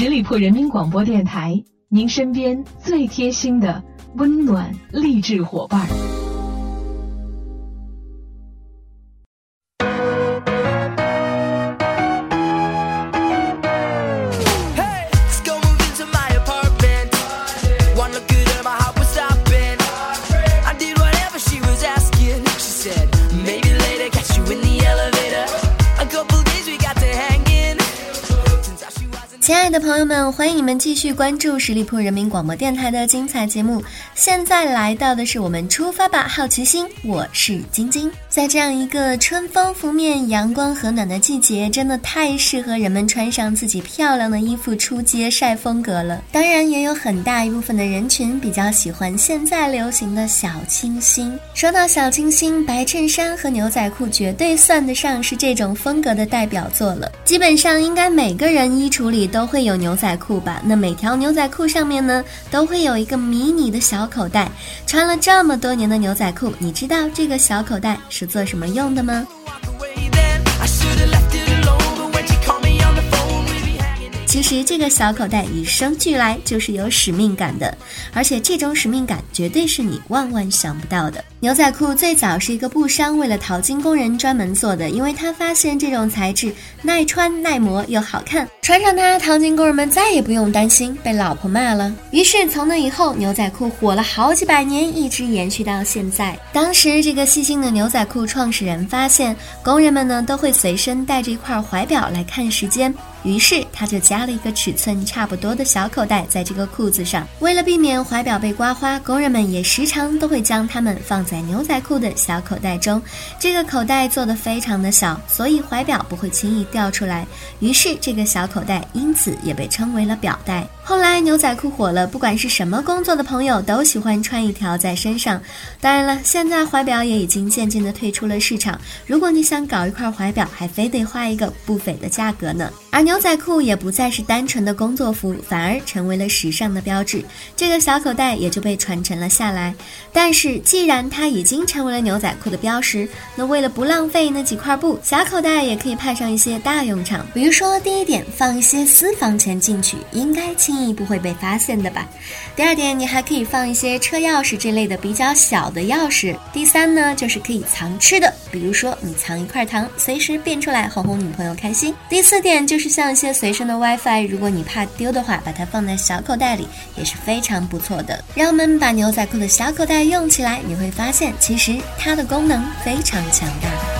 十里铺人民广播电台，您身边最贴心的温暖励志伙伴。欢迎你们继续关注十里铺人民广播电台的精彩节目。现在来到的是我们出发吧，好奇心！我是晶晶。在这样一个春风拂面、阳光和暖的季节，真的太适合人们穿上自己漂亮的衣服出街晒风格了。当然，也有很大一部分的人群比较喜欢现在流行的小清新。说到小清新，白衬衫和牛仔裤绝对算得上是这种风格的代表作了。基本上，应该每个人衣橱里都。会有牛仔裤裤吧？那每条牛仔裤上面呢，都会有一个迷你的小口袋。穿了这么多年的牛仔裤，你知道这个小口袋是做什么用的吗？实这个小口袋与生俱来就是有使命感的，而且这种使命感绝对是你万万想不到的。牛仔裤最早是一个布商为了淘金工人专门做的，因为他发现这种材质耐穿、耐磨又好看，穿上它，淘金工人们再也不用担心被老婆骂了。于是从那以后，牛仔裤火了好几百年，一直延续到现在。当时这个细心的牛仔裤创始人发现，工人们呢都会随身带着一块怀表来看时间。于是他就加了一个尺寸差不多的小口袋在这个裤子上，为了避免怀表被刮花，工人们也时常都会将它们放在牛仔裤的小口袋中。这个口袋做的非常的小，所以怀表不会轻易掉出来。于是这个小口袋因此也被称为了表带。后来牛仔裤火了，不管是什么工作的朋友都喜欢穿一条在身上。当然了，现在怀表也已经渐渐的退出了市场。如果你想搞一块怀表，还非得花一个不菲的价格呢。而牛仔裤也不再是单纯的工作服，反而成为了时尚的标志。这个小口袋也就被传承了下来。但是，既然它已经成为了牛仔裤的标识，那为了不浪费那几块布，小口袋也可以派上一些大用场。比如说，第一点，放一些私房钱进去，应该轻易不会被发现的吧？第二点，你还可以放一些车钥匙这类的比较小的钥匙。第三呢，就是可以藏吃的，比如说你藏一块糖，随时变出来哄哄女朋友开心。第四点就是。像一些随身的 WiFi，如果你怕丢的话，把它放在小口袋里也是非常不错的。让我们把牛仔裤的小口袋用起来，你会发现其实它的功能非常强大。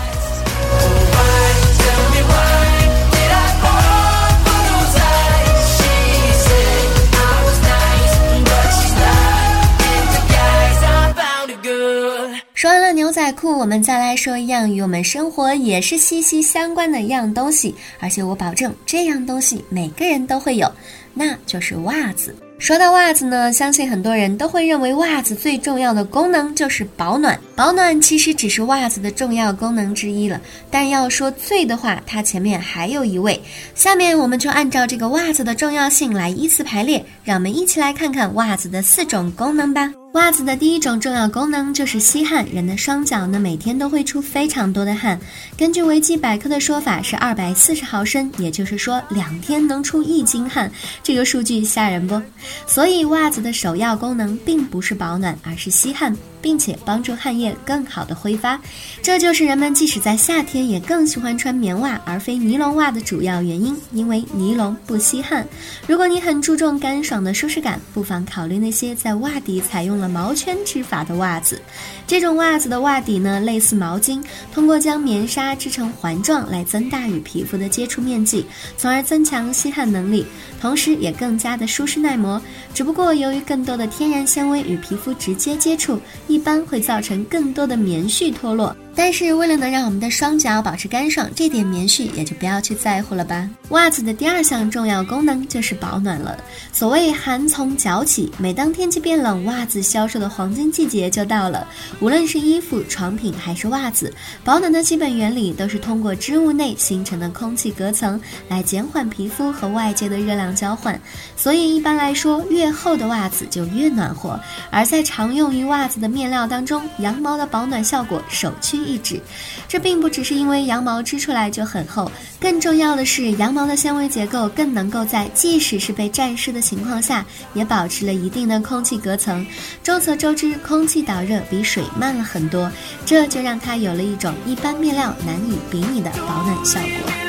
说完了牛仔裤，我们再来说一样与我们生活也是息息相关的一样东西，而且我保证这样东西每个人都会有，那就是袜子。说到袜子呢，相信很多人都会认为袜子最重要的功能就是保暖。保暖其实只是袜子的重要功能之一了，但要说最的话，它前面还有一位。下面我们就按照这个袜子的重要性来依次排列，让我们一起来看看袜子的四种功能吧。袜子的第一种重要功能就是吸汗。人的双脚呢，每天都会出非常多的汗。根据维基百科的说法是二百四十毫升，也就是说两天能出一斤汗。这个数据吓人不？所以袜子的首要功能并不是保暖，而是吸汗。并且帮助汗液更好的挥发，这就是人们即使在夏天也更喜欢穿棉袜而非尼龙袜的主要原因。因为尼龙不吸汗。如果你很注重干爽的舒适感，不妨考虑那些在袜底采用了毛圈织法的袜子。这种袜子的袜底呢，类似毛巾，通过将棉纱织成环状来增大与皮肤的接触面积，从而增强吸汗能力，同时也更加的舒适耐磨。只不过由于更多的天然纤维与皮肤直接接触。一般会造成更多的棉絮脱落。但是为了能让我们的双脚保持干爽，这点棉絮也就不要去在乎了吧。袜子的第二项重要功能就是保暖了。所谓寒从脚起，每当天气变冷，袜子销售的黄金季节就到了。无论是衣服、床品还是袜子，保暖的基本原理都是通过织物内形成的空气隔层来减缓皮肤和外界的热量交换。所以一般来说，越厚的袜子就越暖和。而在常用于袜子的面料当中，羊毛的保暖效果首屈。一指。这并不只是因为羊毛织出来就很厚，更重要的是羊毛的纤维结构更能够在即使是被沾湿的情况下，也保持了一定的空气隔层。众所周知，空气导热比水慢了很多，这就让它有了一种一般面料难以比拟的保暖效果。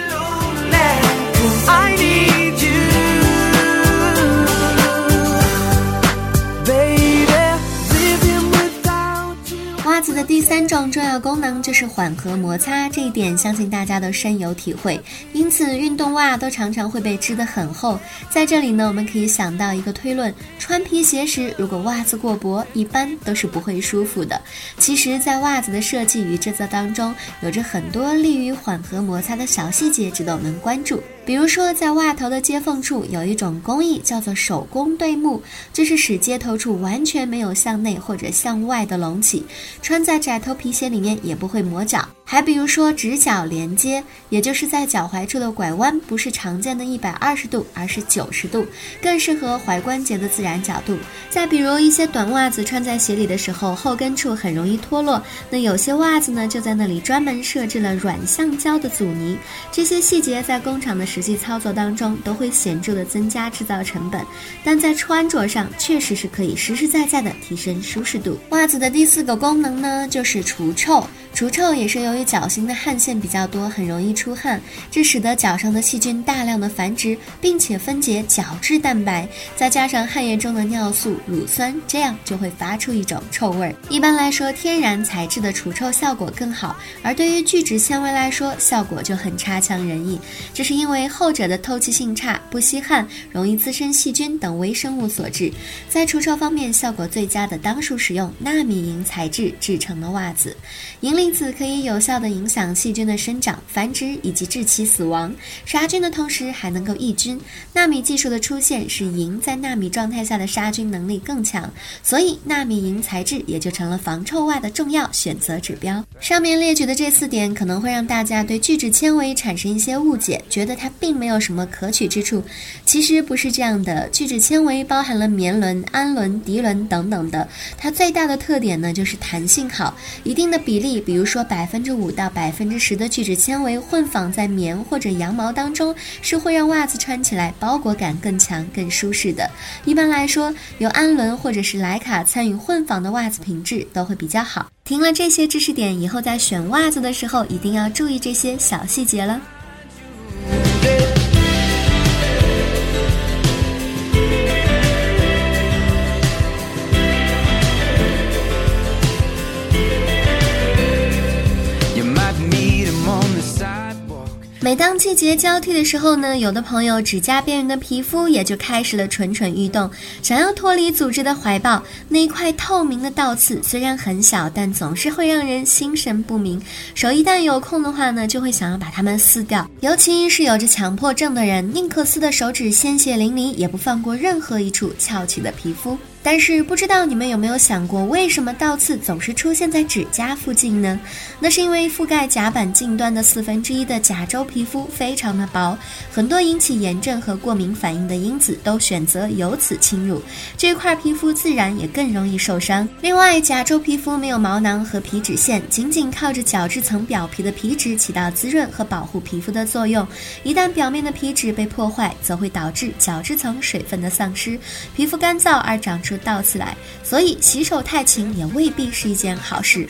种重要功能就是缓和摩擦，这一点相信大家都深有体会。因此，运动袜都常常会被织得很厚。在这里呢，我们可以想到一个推论：穿皮鞋时，如果袜子过薄，一般都是不会舒服的。其实，在袜子的设计与制作当中，有着很多利于缓和摩擦的小细节，值得我们关注。比如说，在袜头的接缝处有一种工艺叫做手工对木，这是使接头处完全没有向内或者向外的隆起，穿在窄头皮鞋里面也不会磨脚。还比如说直角连接，也就是在脚踝处的拐弯不是常见的一百二十度，而是九十度，更适合踝关节的自然角度。再比如一些短袜子穿在鞋里的时候，后跟处很容易脱落，那有些袜子呢就在那里专门设置了软橡胶的阻尼。这些细节在工厂的时实际操作当中都会显著的增加制造成本，但在穿着上确实是可以实实在在的提升舒适度。袜子的第四个功能呢就是除臭。除臭也是由于脚型的汗腺比较多，很容易出汗，这使得脚上的细菌大量的繁殖，并且分解角质蛋白，再加上汗液中的尿素、乳酸，这样就会发出一种臭味儿。一般来说，天然材质的除臭效果更好，而对于聚酯纤维来说，效果就很差强人意。这是因为后者的透气性差、不吸汗、容易滋生细菌等微生物所致。在除臭方面，效果最佳的当属使用纳米银材质制成的袜子，银离子可以有效地影响细菌的生长、繁殖以及致其死亡。杀菌的同时还能够抑菌。纳米技术的出现使银在纳米状态下的杀菌能力更强，所以纳米银材质也就成了防臭袜的重要选择指标。上面列举的这四点可能会让大家对聚酯纤维产生一些误解，觉得它并没有什么可取之处。其实不是这样的，聚酯纤维包含了棉纶、氨纶、涤纶等等的，它最大的特点呢就是弹性好，一定的比例，比如说百分之五到百分之十的聚酯纤维混纺在棉或者羊毛当中，是会让袜子穿起来包裹感更强、更舒适的。一般来说，有氨纶或者是莱卡参与混纺的袜子品质都会比较好。听了这些知识点以后，在选袜子的时候一定要注意这些小细节了。day. 每当季节交替的时候呢，有的朋友指甲边缘的皮肤也就开始了蠢蠢欲动，想要脱离组织的怀抱。那一块透明的倒刺虽然很小，但总是会让人心神不宁。手一旦有空的话呢，就会想要把它们撕掉。尤其是有着强迫症的人，宁可撕的手指鲜血淋漓，也不放过任何一处翘起的皮肤。但是不知道你们有没有想过，为什么倒刺总是出现在指甲附近呢？那是因为覆盖甲板近端的四分之一的甲周皮肤非常的薄，很多引起炎症和过敏反应的因子都选择由此侵入，这块皮肤自然也更容易受伤。另外，甲周皮肤没有毛囊和皮脂腺，仅仅靠着角质层表皮的皮脂起到滋润和保护皮肤的作用。一旦表面的皮脂被破坏，则会导致角质层水分的丧失，皮肤干燥而长出。就倒刺来，所以洗手太勤也未必是一件好事。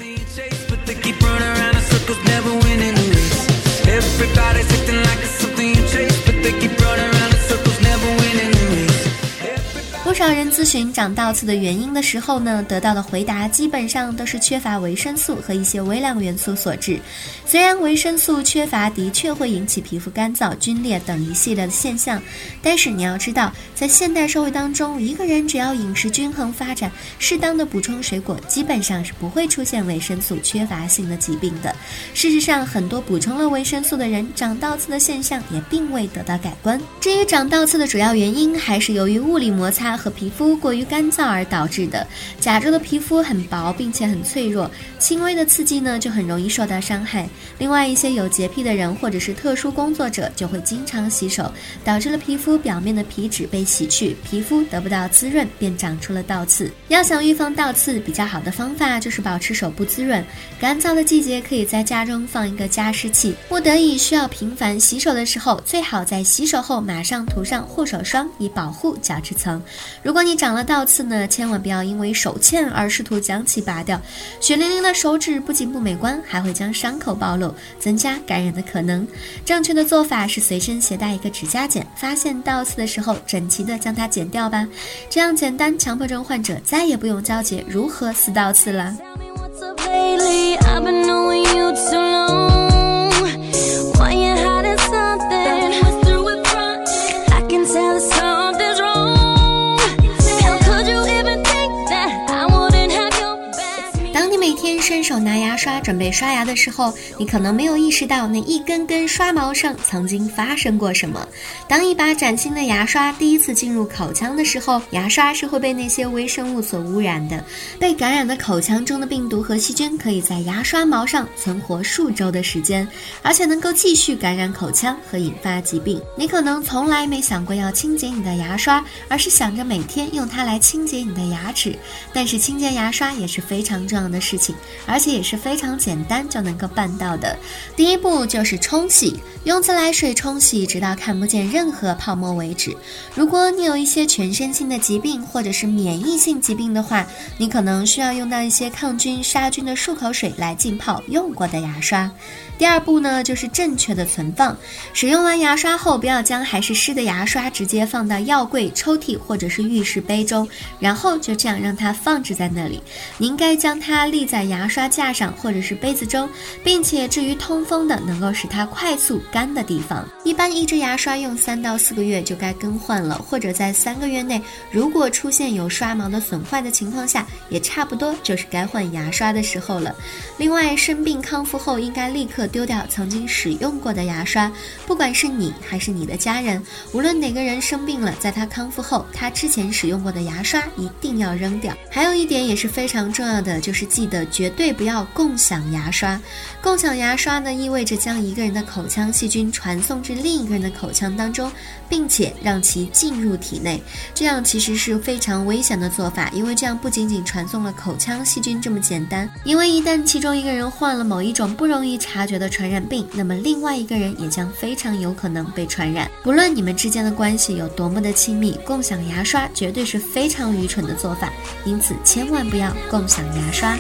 不少人咨询长倒刺的原因的时候呢，得到的回答基本上都是缺乏维生素和一些微量元素所致。虽然维生素缺乏的确会引起皮肤干燥、皲裂等一系列的现象，但是你要知道，在现代社会当中，一个人只要饮食均衡发展，适当的补充水果，基本上是不会出现维生素缺乏性的疾病的。事实上，很多补充了维生素的人，长倒刺的现象也并未得到改观。至于长倒刺的主要原因，还是由于物理摩擦和皮肤过于干燥而导致的。甲州的皮肤很薄，并且很脆弱，轻微的刺激呢就很容易受到伤害。另外，一些有洁癖的人或者是特殊工作者就会经常洗手，导致了皮肤表面的皮脂被洗去，皮肤得不到滋润，便长出了倒刺。要想预防倒刺，比较好的方法就是保持手部滋润。干燥的季节，可以在家中放一个加湿器。不得已需要频繁洗手的时候，最好在洗手后马上涂上护手霜，以保护角质层。如果你长了倒刺呢，千万不要因为手欠而试图将其拔掉。血淋淋的手指不仅不美观，还会将伤口暴露，增加感染的可能。正确的做法是随身携带一个指甲剪，发现倒刺的时候，整齐的将它剪掉吧。这样简单，强迫症患者再也不用纠结如何撕倒刺了。准备刷牙的时候，你可能没有意识到那一根根刷毛上曾经发生过什么。当一把崭新的牙刷第一次进入口腔的时候，牙刷是会被那些微生物所污染的。被感染的口腔中的病毒和细菌可以在牙刷毛上存活数周的时间，而且能够继续感染口腔和引发疾病。你可能从来没想过要清洁你的牙刷，而是想着每天用它来清洁你的牙齿。但是清洁牙刷也是非常重要的事情，而且也是非常简单就能够办到的。第一步就是冲洗，用自来水冲洗，直到看不见任何泡沫为止。如果你有一些全身性的疾病或者是免疫性疾病的话，你可能需要用到一些抗菌杀菌的漱口水来浸泡用过的牙刷。第二步呢，就是正确的存放。使用完牙刷后，不要将还是湿的牙刷直接放到药柜、抽屉或者是浴室杯中，然后就这样让它放置在那里。你应该将它立在牙刷架上或者是杯子中，并且置于通风的、能够使它快速干的地方。一般一支牙刷用三到四个月就该更换了，或者在三个月内，如果出现有刷毛的损坏的情况下，也差不多就是该换牙刷的时候了。另外，生病康复后应该立刻。丢掉曾经使用过的牙刷，不管是你还是你的家人，无论哪个人生病了，在他康复后，他之前使用过的牙刷一定要扔掉。还有一点也是非常重要的，就是记得绝对不要共享牙刷。共享牙刷呢，意味着将一个人的口腔细菌传送至另一个人的口腔当中，并且让其进入体内。这样其实是非常危险的做法，因为这样不仅仅传送了口腔细菌这么简单，因为一旦其中一个人患了某一种不容易察觉。的传染病，那么另外一个人也将非常有可能被传染。不论你们之间的关系有多么的亲密，共享牙刷绝对是非常愚蠢的做法，因此千万不要共享牙刷。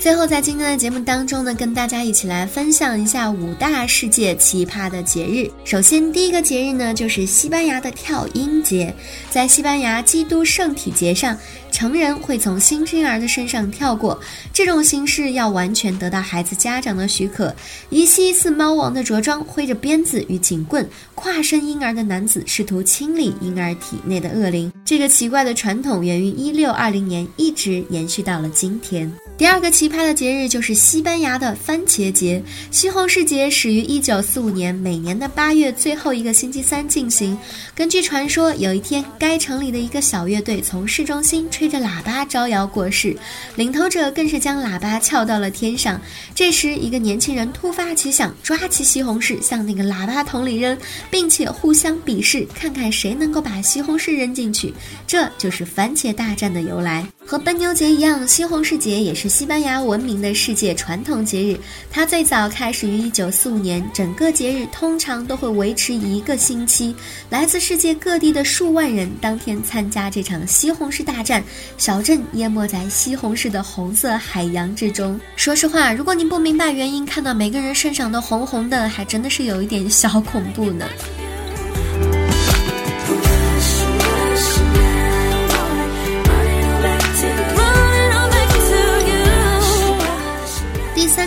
最后，在今天的节目当中呢，跟大家一起来分享一下五大世界奇葩的节日。首先，第一个节日呢，就是西班牙的跳鹰节。在西班牙基督圣体节上，成人会从新生儿的身上跳过，这种形式要完全得到孩子家长的许可。疑似似猫王的着装，挥着鞭子与警棍，跨身婴儿的男子试图清理婴儿体内的恶灵。这个奇怪的传统源于一六二零年，一直延续到了今天。第二个奇葩的节日就是西班牙的番茄节。西红柿节始于一九四五年，每年的八月最后一个星期三进行。根据传说，有一天，该城里的一个小乐队从市中心吹着喇叭招摇过市，领头者更是将喇叭翘到了天上。这时，一个年轻人突发奇想，抓起西红柿向那个喇叭筒里扔，并且互相比试，看看谁能够把西红柿扔进去。这就是番茄大战的由来。和奔牛节一样，西红柿节也是。西班牙闻名的世界传统节日，它最早开始于一九四五年，整个节日通常都会维持一个星期。来自世界各地的数万人当天参加这场西红柿大战，小镇淹没在西红柿的红色海洋之中。说实话，如果你不明白原因，看到每个人身上都红红的，还真的是有一点小恐怖呢。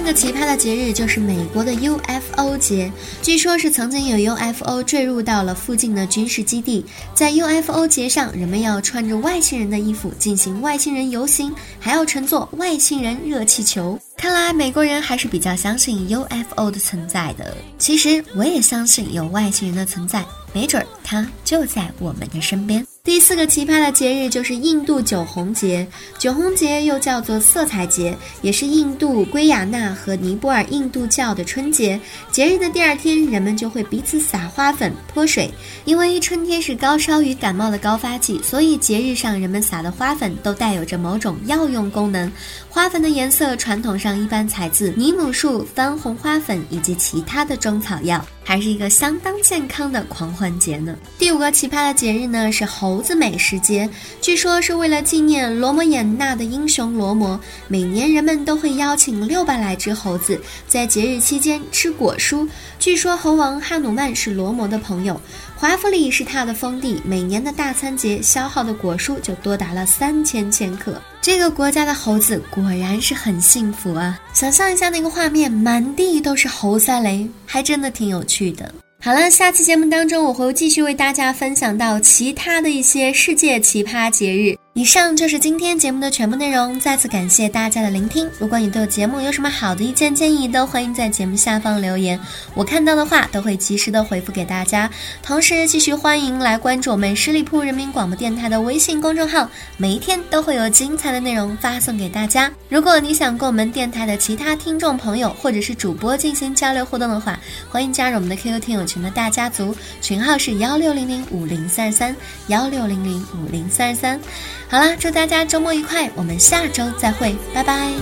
个奇葩的节日就是美国的 UFO 节，据说是曾经有 UFO 坠入到了附近的军事基地。在 UFO 节上，人们要穿着外星人的衣服进行外星人游行，还要乘坐外星人热气球。看来美国人还是比较相信 UFO 的存在的。其实我也相信有外星人的存在，没准儿他就在我们的身边。第四个奇葩的节日就是印度酒红节。酒红节又叫做色彩节，也是印度圭亚那和尼泊尔印度教的春节。节日的第二天，人们就会彼此撒花粉、泼水。因为春天是高烧与感冒的高发季，所以节日上人们撒的花粉都带有着某种药用功能。花粉的颜色传统上一般采自尼姆树、番红花粉以及其他的中草药。还是一个相当健康的狂欢节呢。第五个奇葩的节日呢是猴子美食节，据说是为了纪念罗摩衍那的英雄罗摩，每年人们都会邀请六百来只猴子在节日期间吃果蔬。据说猴王哈努曼是罗摩的朋友，华夫里是他的封地，每年的大餐节消耗的果蔬就多达了三千千克。这个国家的猴子果然是很幸福啊！想象一下那个画面，满地都是猴赛雷，还真的挺有趣的。好了，下期节目当中我会继续为大家分享到其他的一些世界奇葩节日。以上就是今天节目的全部内容，再次感谢大家的聆听。如果你对节目有什么好的意见建议，都欢迎在节目下方留言，我看到的话都会及时的回复给大家。同时，继续欢迎来关注我们十里铺人民广播电台的微信公众号，每一天都会有精彩的内容发送给大家。如果你想跟我们电台的其他听众朋友或者是主播进行交流互动的话，欢迎加入我们的 QQ 听友群的大家族，群号是幺六零零五零三二三幺六零零五零三二三。好啦，祝大家周末愉快，我们下周再会，拜拜。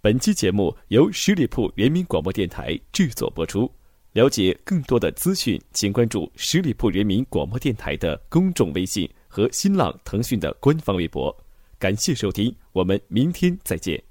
本期节目由十里铺人民广播电台制作播出。了解更多的资讯，请关注十里铺人民广播电台的公众微信和新浪、腾讯的官方微博。感谢收听，我们明天再见。